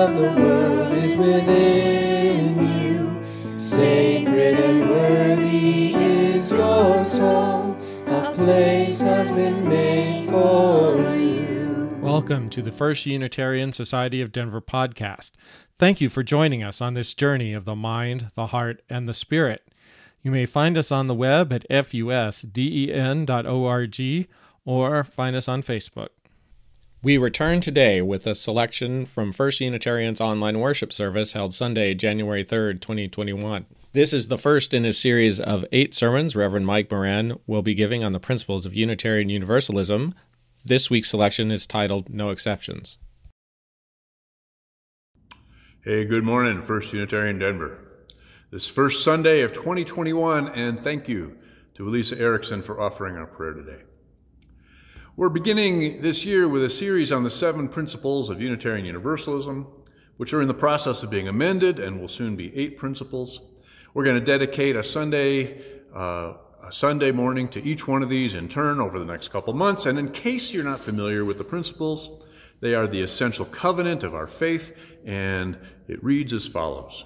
of the world is within you. Sacred and worthy is your soul. A place has been made for you. Welcome to the First Unitarian Society of Denver podcast. Thank you for joining us on this journey of the mind, the heart, and the spirit. You may find us on the web at fusden.org or find us on Facebook. We return today with a selection from First Unitarian's online worship service held Sunday, January 3rd, 2021. This is the first in a series of eight sermons Reverend Mike Moran will be giving on the principles of Unitarian Universalism. This week's selection is titled No Exceptions. Hey, good morning, First Unitarian Denver. This first Sunday of 2021, and thank you to Elisa Erickson for offering our prayer today. We're beginning this year with a series on the seven principles of Unitarian Universalism, which are in the process of being amended and will soon be eight principles. We're going to dedicate a Sunday, uh, a Sunday morning to each one of these in turn over the next couple months. And in case you're not familiar with the principles, they are the essential covenant of our faith, and it reads as follows.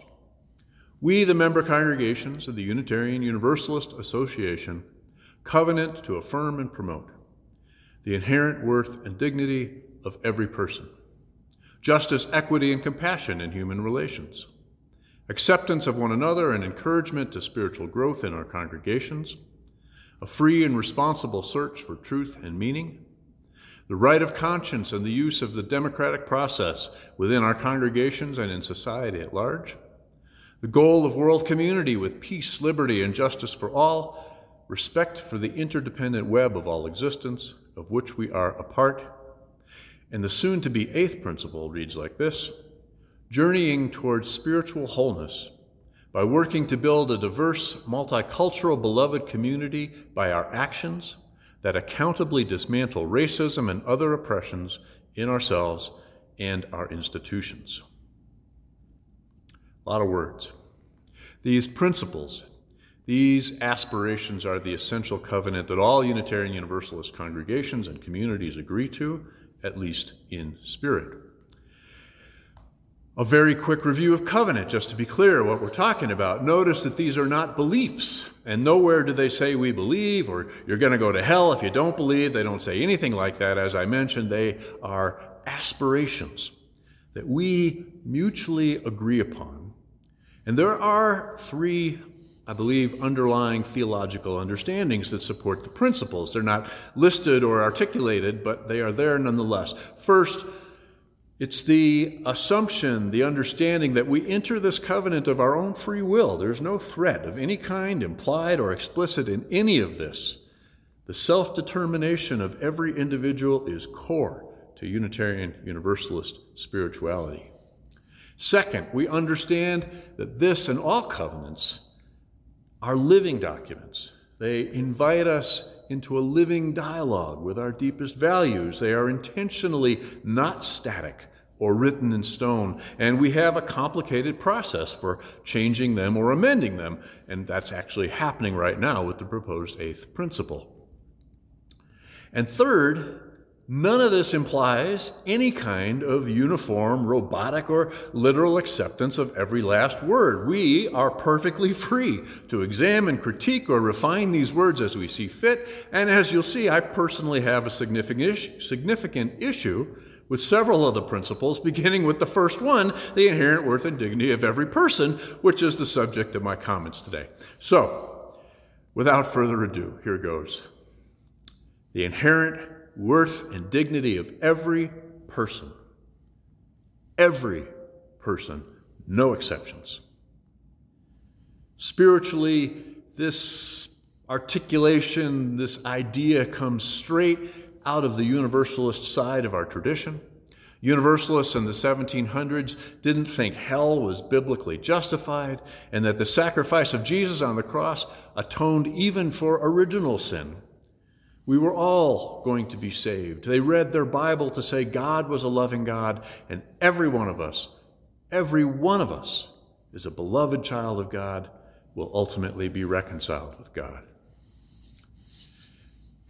We, the member congregations of the Unitarian Universalist Association, covenant to affirm and promote the inherent worth and dignity of every person, justice, equity, and compassion in human relations, acceptance of one another and encouragement to spiritual growth in our congregations, a free and responsible search for truth and meaning, the right of conscience and the use of the democratic process within our congregations and in society at large, the goal of world community with peace, liberty, and justice for all, respect for the interdependent web of all existence, of which we are a part. And the soon to be eighth principle reads like this journeying towards spiritual wholeness by working to build a diverse, multicultural, beloved community by our actions that accountably dismantle racism and other oppressions in ourselves and our institutions. A lot of words. These principles these aspirations are the essential covenant that all Unitarian Universalist congregations and communities agree to, at least in spirit. A very quick review of covenant, just to be clear what we're talking about. Notice that these are not beliefs, and nowhere do they say we believe or you're going to go to hell if you don't believe. They don't say anything like that. As I mentioned, they are aspirations that we mutually agree upon. And there are three I believe, underlying theological understandings that support the principles. They're not listed or articulated, but they are there nonetheless. First, it's the assumption, the understanding that we enter this covenant of our own free will. There's no threat of any kind implied or explicit in any of this. The self determination of every individual is core to Unitarian Universalist spirituality. Second, we understand that this and all covenants are living documents. They invite us into a living dialogue with our deepest values. They are intentionally not static or written in stone, and we have a complicated process for changing them or amending them, and that's actually happening right now with the proposed eighth principle. And third, None of this implies any kind of uniform, robotic, or literal acceptance of every last word. We are perfectly free to examine, critique, or refine these words as we see fit. And as you'll see, I personally have a significant, issue with several of the principles, beginning with the first one, the inherent worth and dignity of every person, which is the subject of my comments today. So, without further ado, here goes. The inherent worth and dignity of every person. Every person, no exceptions. Spiritually, this articulation, this idea comes straight out of the Universalist side of our tradition. Universalists in the 1700s didn't think hell was biblically justified and that the sacrifice of Jesus on the cross atoned even for original sin. We were all going to be saved. They read their Bible to say God was a loving God, and every one of us, every one of us, is a beloved child of God, will ultimately be reconciled with God.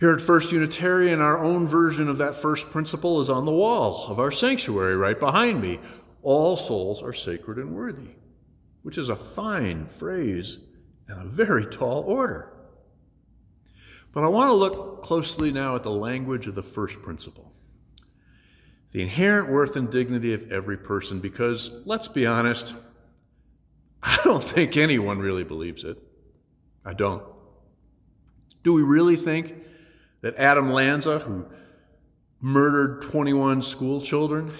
Here at First Unitarian, our own version of that first principle is on the wall of our sanctuary right behind me. all souls are sacred and worthy, which is a fine phrase and a very tall order. But I want to look closely now at the language of the first principle the inherent worth and dignity of every person, because let's be honest, I don't think anyone really believes it. I don't. Do we really think that Adam Lanza, who murdered 21 school children,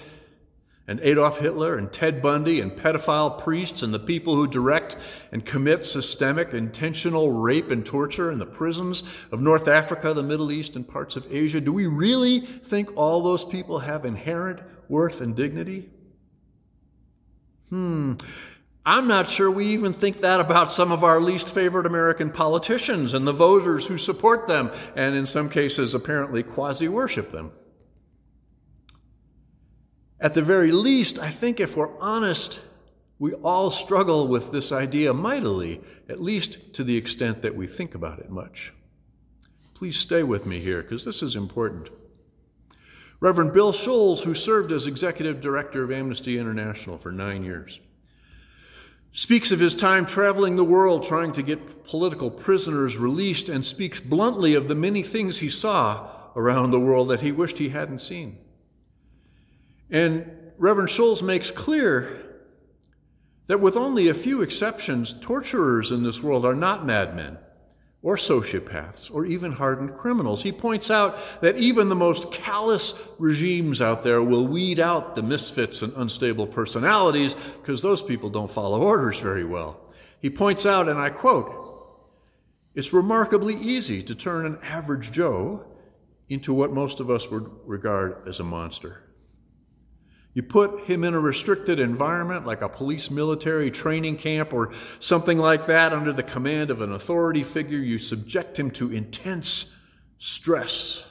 and Adolf Hitler and Ted Bundy and pedophile priests and the people who direct and commit systemic intentional rape and torture in the prisons of North Africa, the Middle East, and parts of Asia, do we really think all those people have inherent worth and dignity? Hmm. I'm not sure we even think that about some of our least favorite American politicians and the voters who support them, and in some cases apparently quasi worship them. At the very least, I think if we're honest, we all struggle with this idea mightily, at least to the extent that we think about it much. Please stay with me here, because this is important. Reverend Bill Schulz, who served as executive director of Amnesty International for nine years, speaks of his time traveling the world trying to get political prisoners released and speaks bluntly of the many things he saw around the world that he wished he hadn't seen. And Reverend Schulz makes clear that with only a few exceptions, torturers in this world are not madmen or sociopaths, or even hardened criminals. He points out that even the most callous regimes out there will weed out the misfits and unstable personalities because those people don't follow orders very well. He points out, and I quote, it's remarkably easy to turn an average Joe into what most of us would regard as a monster. You put him in a restricted environment like a police military training camp or something like that under the command of an authority figure. You subject him to intense stress,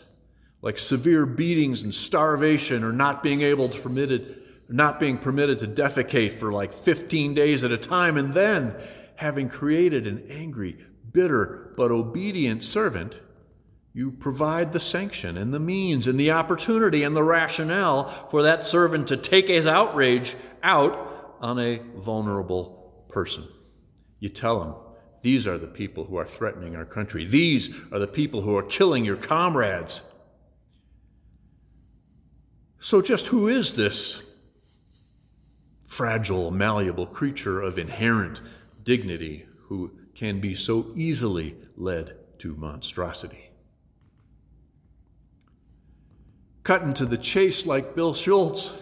like severe beatings and starvation or not being able to permitted, not being permitted to defecate for like 15 days at a time. And then, having created an angry, bitter, but obedient servant, you provide the sanction and the means and the opportunity and the rationale for that servant to take his outrage out on a vulnerable person. You tell him, these are the people who are threatening our country. These are the people who are killing your comrades. So, just who is this fragile, malleable creature of inherent dignity who can be so easily led to monstrosity? Cutting to the chase like Bill Schulz.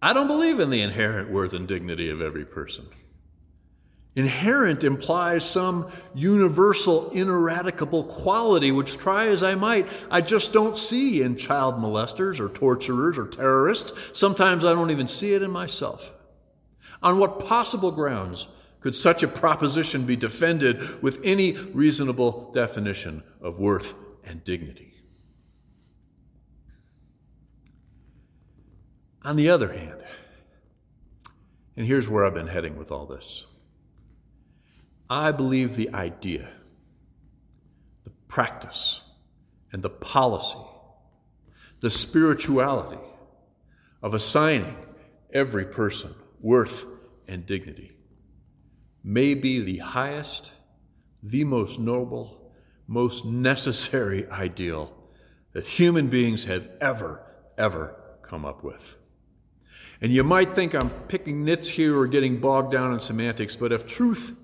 I don't believe in the inherent worth and dignity of every person. Inherent implies some universal, ineradicable quality, which, try as I might, I just don't see in child molesters or torturers or terrorists. Sometimes I don't even see it in myself. On what possible grounds could such a proposition be defended with any reasonable definition of worth and dignity? On the other hand, and here's where I've been heading with all this I believe the idea, the practice, and the policy, the spirituality of assigning every person worth and dignity may be the highest, the most noble, most necessary ideal that human beings have ever, ever come up with. And you might think I'm picking nits here or getting bogged down in semantics, but if truth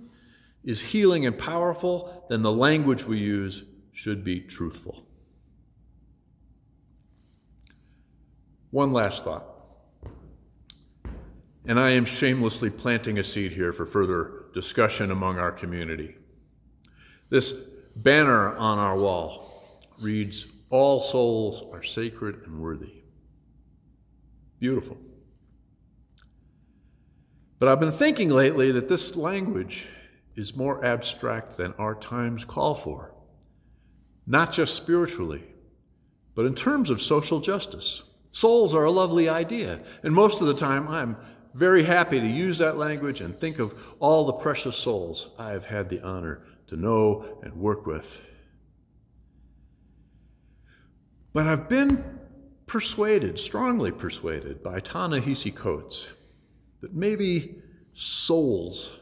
is healing and powerful, then the language we use should be truthful. One last thought. And I am shamelessly planting a seed here for further discussion among our community. This banner on our wall reads, All souls are sacred and worthy. Beautiful. But I've been thinking lately that this language is more abstract than our times call for, not just spiritually, but in terms of social justice. Souls are a lovely idea, and most of the time I'm very happy to use that language and think of all the precious souls I have had the honor to know and work with. But I've been persuaded, strongly persuaded by Ta-Nehisi Coates that maybe souls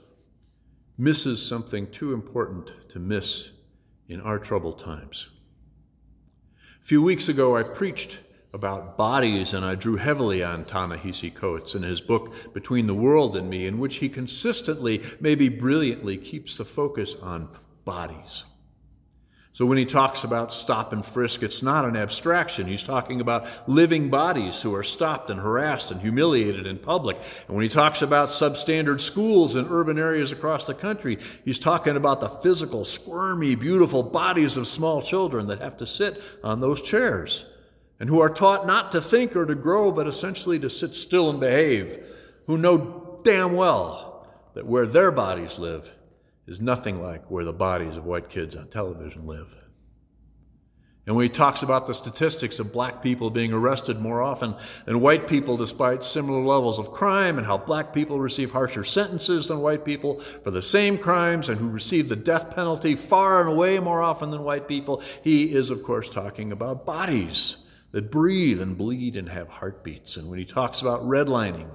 misses something too important to miss in our troubled times. A few weeks ago, I preached about bodies, and I drew heavily on Ta-Nehisi Coates in his book Between the World and Me, in which he consistently, maybe brilliantly, keeps the focus on bodies. So when he talks about stop and frisk, it's not an abstraction. He's talking about living bodies who are stopped and harassed and humiliated in public. And when he talks about substandard schools in urban areas across the country, he's talking about the physical, squirmy, beautiful bodies of small children that have to sit on those chairs and who are taught not to think or to grow, but essentially to sit still and behave, who know damn well that where their bodies live is nothing like where the bodies of white kids on television live. And when he talks about the statistics of black people being arrested more often than white people despite similar levels of crime, and how black people receive harsher sentences than white people for the same crimes, and who receive the death penalty far and away more often than white people, he is, of course, talking about bodies that breathe and bleed and have heartbeats. And when he talks about redlining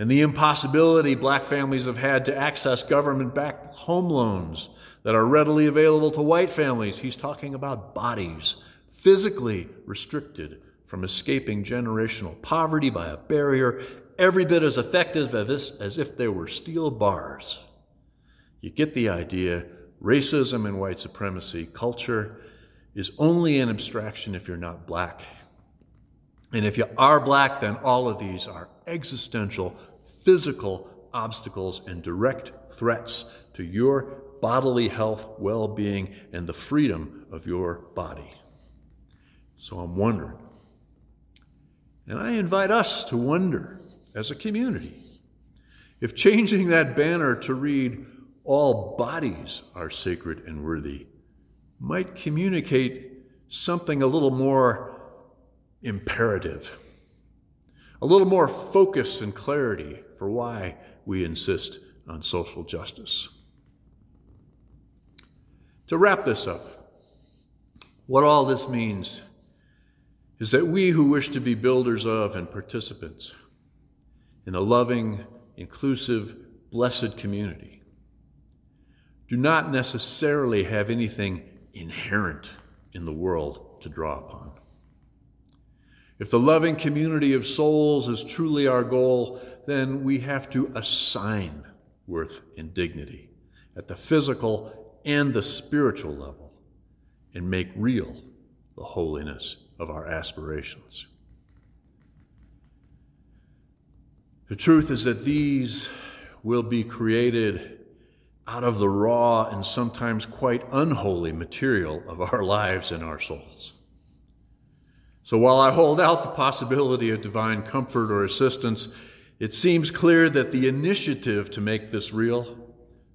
and the impossibility black families have had to access government backed home loans that are readily available to white families, he's talking about bodies physically restricted from escaping generational poverty by a barrier every bit as effective as, if they were steel bars. You get the idea racism and white supremacy, culture, is only an abstraction if you're not black. And if you are black, then all of these are existential, physical obstacles and direct threats to your bodily health, well being, and the freedom of your body. So I'm wondering, and I invite us to wonder as a community if changing that banner to read, All bodies are sacred and worthy, might communicate something a little more imperative, a little more focus and clarity for why we insist on social justice. To wrap this up, what all this means is that we who wish to be builders of and participants in a loving, inclusive, blessed community do not necessarily have anything inherent in the world to draw upon. If the loving community of souls is truly our goal, then we have to assign worth and dignity at the physical and the spiritual level and make real the holiness of our aspirations. The truth is that these will be created out of the raw and sometimes quite unholy material of our lives and our souls. So while I hold out the possibility of divine comfort or assistance, it seems clear that the initiative to make this real,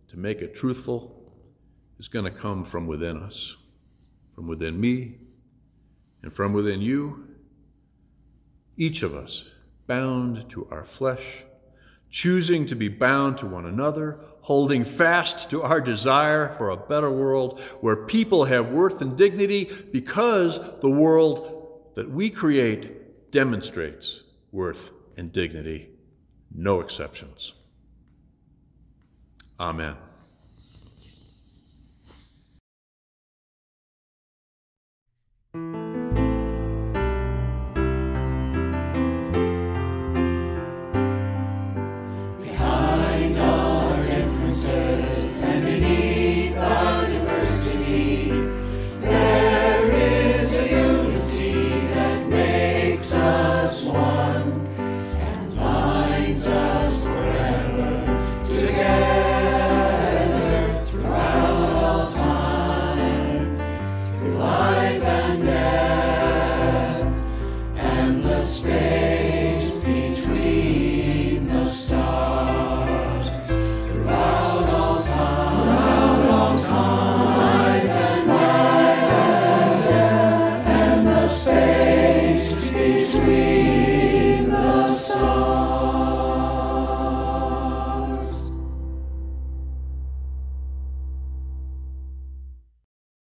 to make it truthful, is going to come from within us, from within me, and from within you. Each of us bound to our flesh choosing to be bound to one another, holding fast to our desire for a better world where people have worth and dignity because the world that we create demonstrates worth and dignity, no exceptions. Amen.